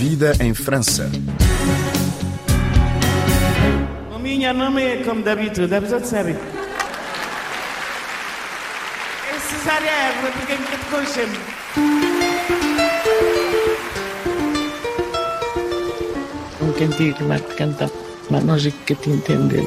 vida em França. A minha nome é como d'habitude, a pessoa sabe. É cesárea, porque me coxa Um cantigo lá que canta, mas lógico que te entender.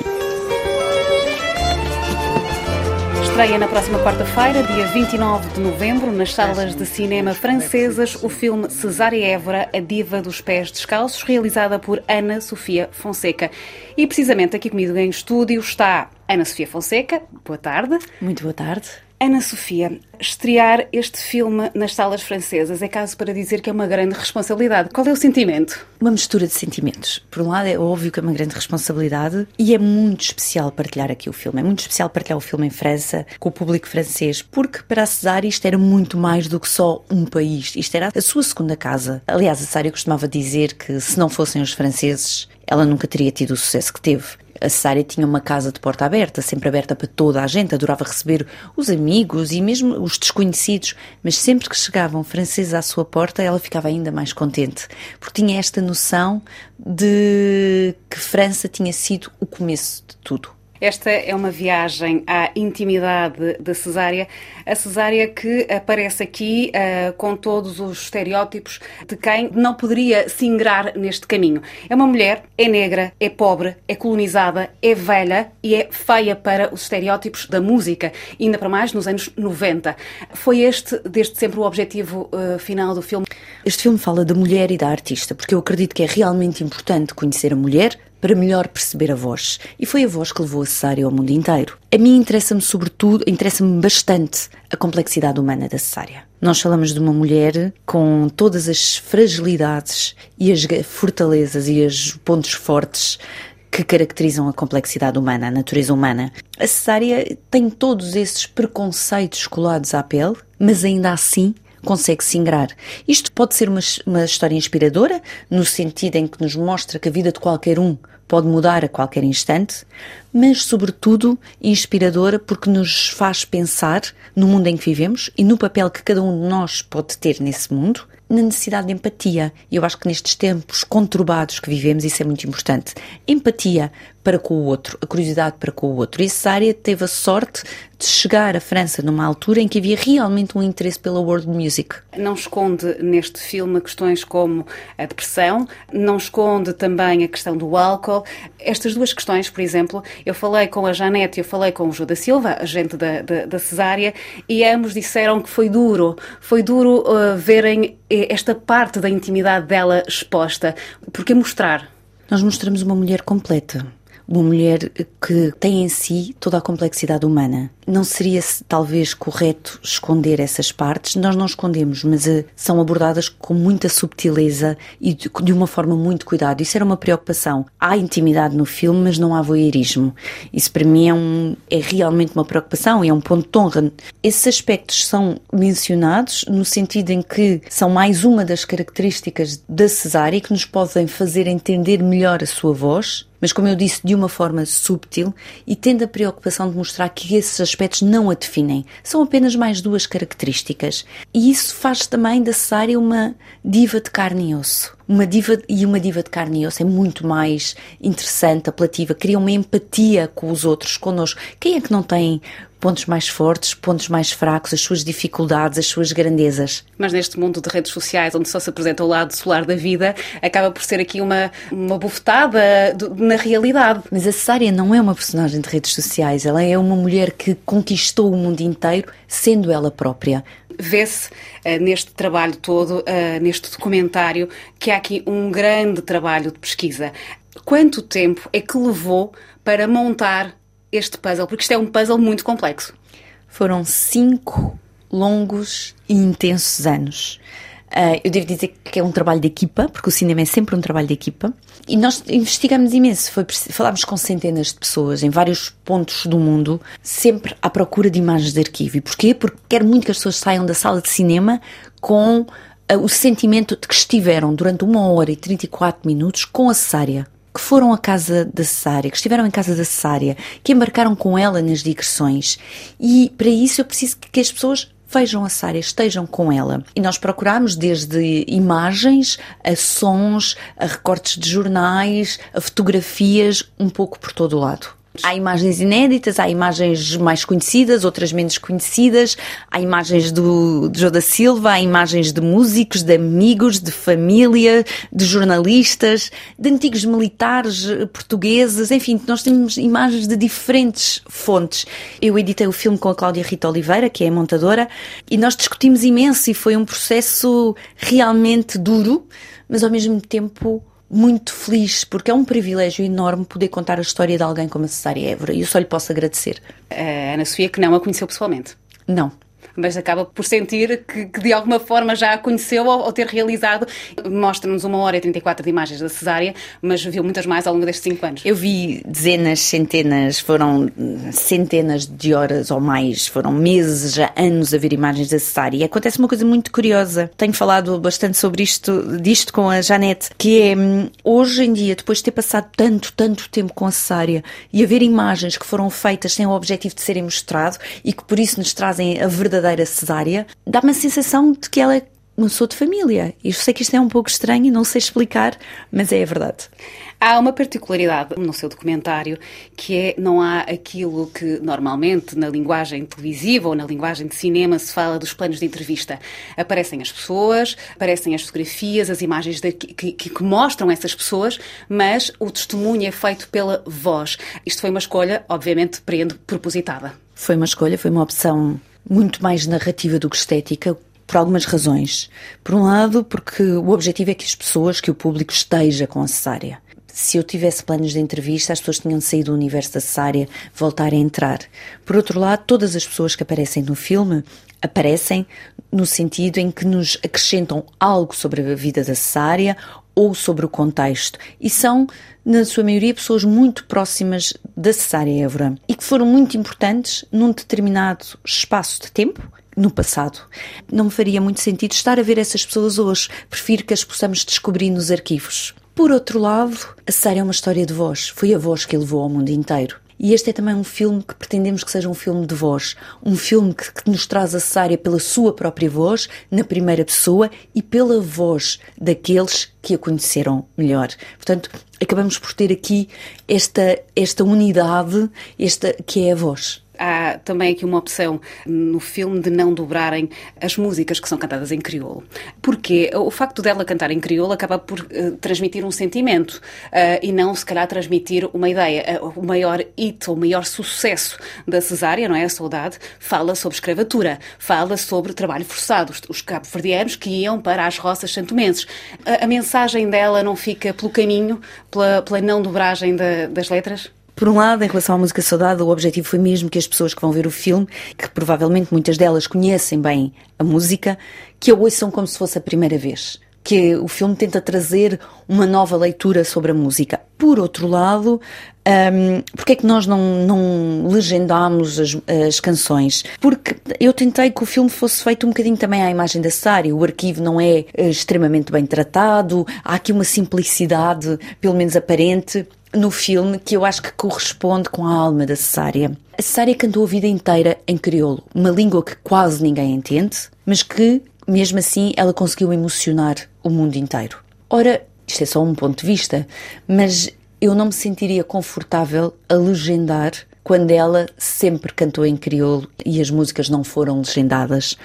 Estreia na próxima quarta-feira, dia 29 de novembro, nas salas de cinema francesas, o filme Cesária Évora, A Diva dos Pés Descalços, realizada por Ana Sofia Fonseca. E precisamente aqui comigo em estúdio está Ana Sofia Fonseca. Boa tarde. Muito boa tarde. Ana Sofia, estrear este filme nas salas francesas é caso para dizer que é uma grande responsabilidade. Qual é o sentimento? Uma mistura de sentimentos. Por um lado, é óbvio que é uma grande responsabilidade e é muito especial partilhar aqui o filme. É muito especial partilhar o filme em França, com o público francês, porque para a Cesária isto era muito mais do que só um país. Isto era a sua segunda casa. Aliás, a Cesária costumava dizer que se não fossem os franceses, ela nunca teria tido o sucesso que teve. A Cesária tinha uma casa de porta aberta, sempre aberta para toda a gente, adorava receber os amigos e mesmo os desconhecidos, mas sempre que chegavam franceses à sua porta, ela ficava ainda mais contente, porque tinha esta noção de que França tinha sido o começo de tudo. Esta é uma viagem à intimidade da cesárea. A cesárea que aparece aqui uh, com todos os estereótipos de quem não poderia se ingrar neste caminho. É uma mulher, é negra, é pobre, é colonizada, é velha e é feia para os estereótipos da música, ainda para mais nos anos 90. Foi este, desde sempre, o objetivo uh, final do filme? Este filme fala da mulher e da artista, porque eu acredito que é realmente importante conhecer a mulher, para melhor perceber a voz. E foi a voz que levou a Cesária ao mundo inteiro. A mim interessa-me sobretudo, interessa-me bastante a complexidade humana da Cesária. Nós falamos de uma mulher com todas as fragilidades e as fortalezas e os pontos fortes que caracterizam a complexidade humana, a natureza humana. A cesárea tem todos esses preconceitos colados à pele, mas ainda assim consegue se ingrar. Isto pode ser uma, uma história inspiradora, no sentido em que nos mostra que a vida de qualquer um pode mudar a qualquer instante, mas, sobretudo, inspiradora porque nos faz pensar no mundo em que vivemos e no papel que cada um de nós pode ter nesse mundo, na necessidade de empatia. E eu acho que nestes tempos conturbados que vivemos, isso é muito importante. Empatia para com o outro, a curiosidade para com o outro. E Cesária teve a sorte de chegar à França numa altura em que havia realmente um interesse pela world music. Não esconde neste filme questões como a depressão, não esconde também a questão do álcool. Estas duas questões, por exemplo, eu falei com a Janete, eu falei com o da Silva, agente da, da, da Cesária, e ambos disseram que foi duro, foi duro uh, verem esta parte da intimidade dela exposta, porque mostrar. Nós mostramos uma mulher completa uma mulher que tem em si toda a complexidade humana. Não seria talvez correto esconder essas partes, nós não escondemos, mas uh, são abordadas com muita subtileza e de, uma forma muito cuidado. Isso era uma preocupação. Há intimidade no filme, mas não há voyeurismo. Isso para mim é, um, é realmente uma preocupação e é um ponto de honra. Esses aspectos são mencionados no sentido em que são mais uma das características da cesárea que nos podem fazer entender melhor a sua voz mas como eu disse, de uma forma subtil e tendo a preocupação de mostrar que esses aspectos não a definem. São apenas mais duas características. E isso faz também da Cesária uma diva de carne e osso. Uma diva e uma diva de carne e osso é muito mais interessante, apelativa, cria uma empatia com os outros, connosco. Quem é que não tem pontos mais fortes, pontos mais fracos, as suas dificuldades, as suas grandezas. Mas neste mundo de redes sociais, onde só se apresenta o lado solar da vida, acaba por ser aqui uma, uma bufetada na realidade. Mas a Cesária não é uma personagem de redes sociais, ela é uma mulher que conquistou o mundo inteiro sendo ela própria. Vê-se uh, neste trabalho todo, uh, neste documentário, que há aqui um grande trabalho de pesquisa. Quanto tempo é que levou para montar este puzzle? Porque isto é um puzzle muito complexo. Foram cinco longos e intensos anos. Uh, eu devo dizer que é um trabalho de equipa, porque o cinema é sempre um trabalho de equipa. E nós investigamos imenso. Foi, falámos com centenas de pessoas em vários pontos do mundo, sempre à procura de imagens de arquivo. E porquê? Porque quero muito que as pessoas saiam da sala de cinema com uh, o sentimento de que estiveram durante uma hora e 34 minutos com a cesárea que foram à casa da Cesária, que estiveram em casa da Cesária, que embarcaram com ela nas digressões. E para isso eu preciso que as pessoas vejam a Sária, estejam com ela. E nós procuramos desde imagens a sons, a recortes de jornais, a fotografias, um pouco por todo o lado. Há imagens inéditas, há imagens mais conhecidas, outras menos conhecidas, há imagens do João da Silva, há imagens de músicos, de amigos, de família, de jornalistas, de antigos militares portugueses, enfim, nós temos imagens de diferentes fontes. Eu editei o filme com a Cláudia Rita Oliveira, que é a montadora, e nós discutimos imenso e foi um processo realmente duro, mas ao mesmo tempo muito feliz, porque é um privilégio enorme poder contar a história de alguém como a Cesária Évora e eu só lhe posso agradecer. A Ana Sofia, que não a conheceu pessoalmente. Não, mas acaba por sentir que, que, de alguma forma já a conheceu ou, ou ter realizado. Mostra-nos uma hora e 34 de imagens da cesárea, mas viu muitas mais ao longo destes cinco anos. Eu vi dezenas, centenas, foram centenas de horas ou mais, foram meses, já anos a ver imagens da cesárea. E acontece uma coisa muito curiosa. Tenho falado bastante sobre isto, disto com a Janete, que é hum, hoje em dia, depois de ter passado tanto, tanto tempo com a cesárea e a ver imagens que foram feitas sem o objetivo de serem mostrado e que por isso nos trazem a verdade verdadeira cesárea, dá-me a sensação de que ela é uma pessoa de família. Eu sei que isto é um pouco estranho e não sei explicar, mas é a verdade. Há uma particularidade no seu documentário que é não há aquilo que normalmente na linguagem televisiva ou na linguagem de cinema se fala dos planos de entrevista. Aparecem as pessoas, aparecem as fotografias, as imagens de, que, que, que mostram essas pessoas, mas o testemunho é feito pela voz. Isto foi uma escolha, obviamente, preendo propositada. Foi uma escolha, foi uma opção muito mais narrativa do que estética, por algumas razões. Por um lado, porque o objetivo é que as pessoas, que o público esteja com a cesárea. Se eu tivesse planos de entrevista, as pessoas tinham saído do universo da cesárea, voltar a entrar. Por outro lado, todas as pessoas que aparecem no filme aparecem no sentido em que nos acrescentam algo sobre a vida da cesárea ou sobre o contexto. E são, na sua maioria, pessoas muito próximas da cesárea Évora e que foram muito importantes num determinado espaço de tempo no passado. Não me faria muito sentido estar a ver essas pessoas hoje. Prefiro que as possamos descobrir nos arquivos. Por outro lado, a cesárea é uma história de voz. Foi a voz que levou ao mundo inteiro. E este é também um filme que pretendemos que seja um filme de voz. Um filme que, que, nos traz a Cesária pela sua própria voz, na primeira pessoa e pela voz daqueles que a conheceram melhor. Portanto, acabamos por ter aqui esta, esta unidade, esta que é a voz. Há também aqui uma opção no filme de não dobrarem as músicas que são cantadas em crioulo. Porque o facto dela cantar em crioulo acaba por uh, transmitir um sentimento uh, e não, se calhar, transmitir uma ideia. Uh, o maior hit, o maior sucesso da Cesária, não é? A Saudade, fala sobre escravatura, fala sobre trabalho forçado. Os cabo-verdianos que iam para as roças santomenses. A, a, mensagem dela não fica pelo caminho, pela, pela não dobragem da, das letras? Por um lado, em relação à música Saudade, o objetivo foi mesmo que as pessoas que vão ver o filme, que provavelmente muitas delas conhecem bem a música, que a ouçam como se fosse a primeira vez. Que o filme tenta trazer uma nova leitura sobre a música. Por outro lado, um, porque é que nós não, não legendámos as, as, canções? Porque eu tentei que o filme fosse feito um bocadinho também à imagem da Sária. O arquivo não é uh, extremamente bem tratado, há aqui uma simplicidade, pelo menos aparente no filme que eu acho que corresponde com a alma da Cesária. A Cesária cantou a vida inteira em crioulo, uma língua que quase ninguém entende, mas que, mesmo assim, ela conseguiu emocionar o mundo inteiro. Ora, isto é só um ponto de vista, mas eu não me sentiria confortável a legendar quando ela sempre cantou em crioulo e as músicas não foram legendadas.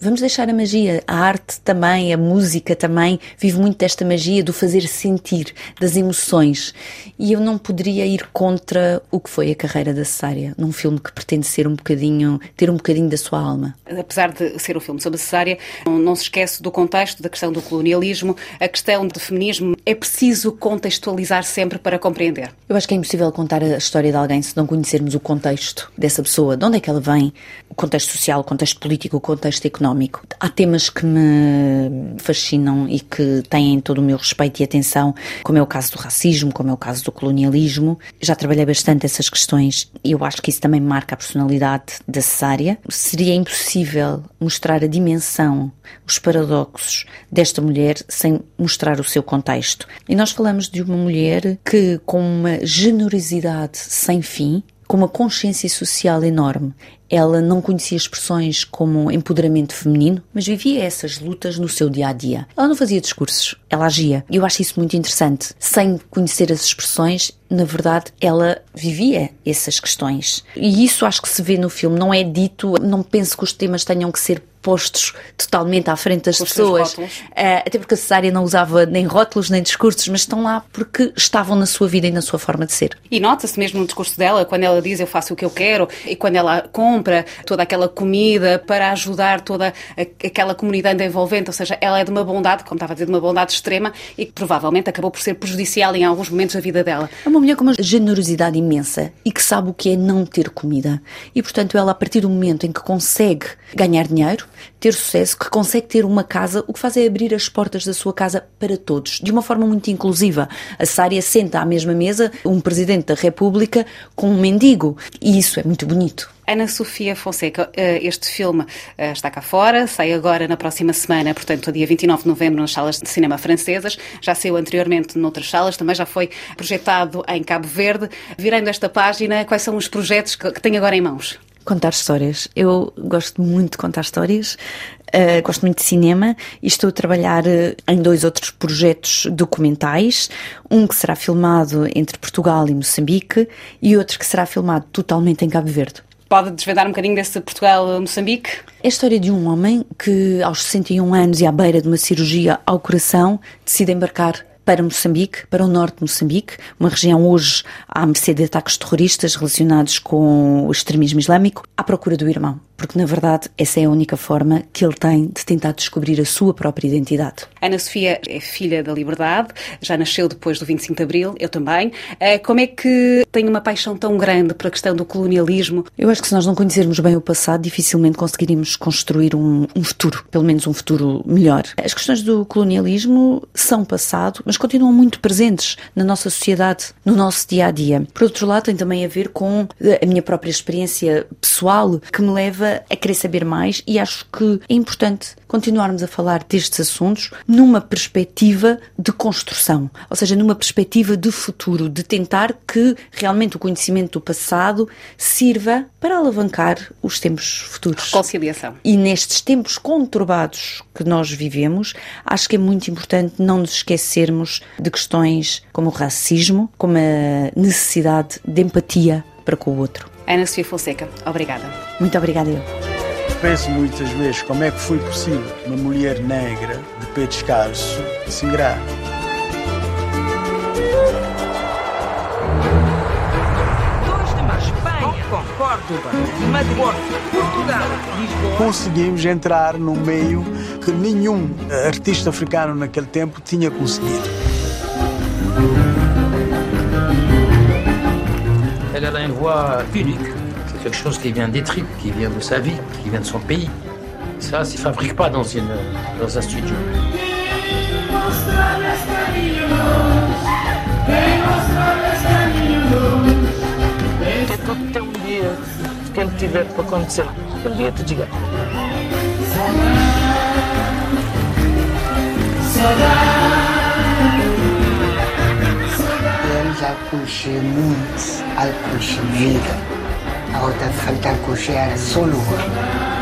Vamos deixar a magia, a arte também, a música também vive muito desta magia do fazer sentir, das emoções. E eu não poderia ir contra o que foi a carreira da Cesária, num filme que pretende ser um bocadinho, ter um bocadinho da sua alma. Apesar de ser um filme sobre a Cesária, não se esquece do contexto, da questão do colonialismo, a questão do feminismo. É preciso contextualizar sempre para compreender. Eu acho que é impossível contar a história de alguém se não conhecermos o contexto dessa pessoa, de onde é que ela vem, o contexto social, o contexto político, o contexto económico económico. Há temas que me fascinam e que têm todo o meu respeito e atenção, como é o caso do racismo, como é o caso do colonialismo. Já trabalhei bastante essas questões e eu acho que isso também marca a personalidade da Cesária. Seria impossível mostrar a dimensão, os paradoxos desta mulher sem mostrar o seu contexto. E nós falamos de uma mulher que, com uma generosidade sem fim, com uma consciência social enorme, ela não conhecia expressões como empoderamento feminino, mas vivia essas lutas no seu dia a dia. Ela não fazia discursos, ela agia. E eu acho isso muito interessante. Sem conhecer as expressões, na verdade, ela vivia essas questões. E isso acho que se vê no filme. Não é dito, não penso que os temas tenham que ser postos totalmente à frente das pessoas. Uh, até porque a cesárea não usava nem rótulos nem discursos, mas estão lá porque estavam na sua vida e na sua forma de ser. E nota-se mesmo no discurso dela, quando ela diz eu faço o que eu quero, e quando ela compra toda aquela comida para ajudar toda aquela comunidade envolvente, ou seja, ela é de uma bondade, como estava a dizer, de uma bondade extrema e que provavelmente acabou por ser prejudicial em alguns momentos da vida dela. É uma mulher com uma generosidade imensa e que sabe o que é não ter comida. E, portanto, ela, a partir do momento em que consegue ganhar dinheiro, ter sucesso, que consegue ter uma casa, o que faz é abrir as portas da sua casa para todos, de uma forma muito inclusiva. A Sária senta à mesma mesa um presidente da República com um mendigo. E isso é muito bonito. Ana Sofia Fonseca, eh, este filme eh, está cá fora, sai agora na próxima semana, portanto, dia 29 de novembro, nas salas de cinema francesas. Já saiu anteriormente noutras salas, também já foi projetado em Cabo Verde. Virando esta página, quais são os projetos que tem agora em mãos? Contar histórias. Eu gosto muito de contar histórias, eh, gosto muito de cinema e estou a trabalhar eh, em dois outros projetos documentais. Um que será filmado entre Portugal e Moçambique e outro que será filmado totalmente em Cabo Verde. Pode desvendar um bocadinho desse Portugal-Moçambique? É a história de um homem que, aos 61 anos e à beira de uma cirurgia ao coração, decide embarcar para Moçambique, para o norte de Moçambique, uma região hoje à mercê de ataques terroristas relacionados com o extremismo islâmico, à procura do irmão. Porque, na verdade, essa é a única forma que ele tem de tentar descobrir a sua própria identidade. Ana Sofia é filha da liberdade, já nasceu depois do 25 de Abril, eu também. Eh, Como é que tem uma paixão tão grande para a questão do colonialismo? Eu acho que se nós não conhecermos bem o passado, dificilmente conseguiríamos construir um, um futuro, pelo menos um futuro melhor. As questões do colonialismo são passado, mas continuam muito presentes na nossa sociedade, no nosso dia a dia. Por outro lado, tem também a ver com a minha própria experiência pessoal, que me leva a querer saber mais e acho que é importante continuarmos a falar destes assuntos numa perspectiva de construção, ou seja, numa perspectiva de futuro, de tentar que realmente o conhecimento do passado sirva para alavancar os tempos futuros. Conciliação. E nestes tempos conturbados que nós vivemos, acho que é muito importante não nos esquecermos de questões como o racismo, como a necessidade de empatia para com o outro. Ana Sofia Fonseca, obrigada. Muito obrigada eu. Penso muitas vezes como é que foi possível uma mulher negra de pé descalço se Córdoba, Madrid, Portugal, Lisboa. Conseguimos entrar num meio que nenhum artista africano naquele tempo tinha conseguido. Elle, a une voix unique. C'est quelque chose qui vient des tripes, qui vient de sa vie, qui vient de son pays. Ça, ne se fabrique pas dans, une, dans un studio. Vida. A outra falta accoucher era só lua.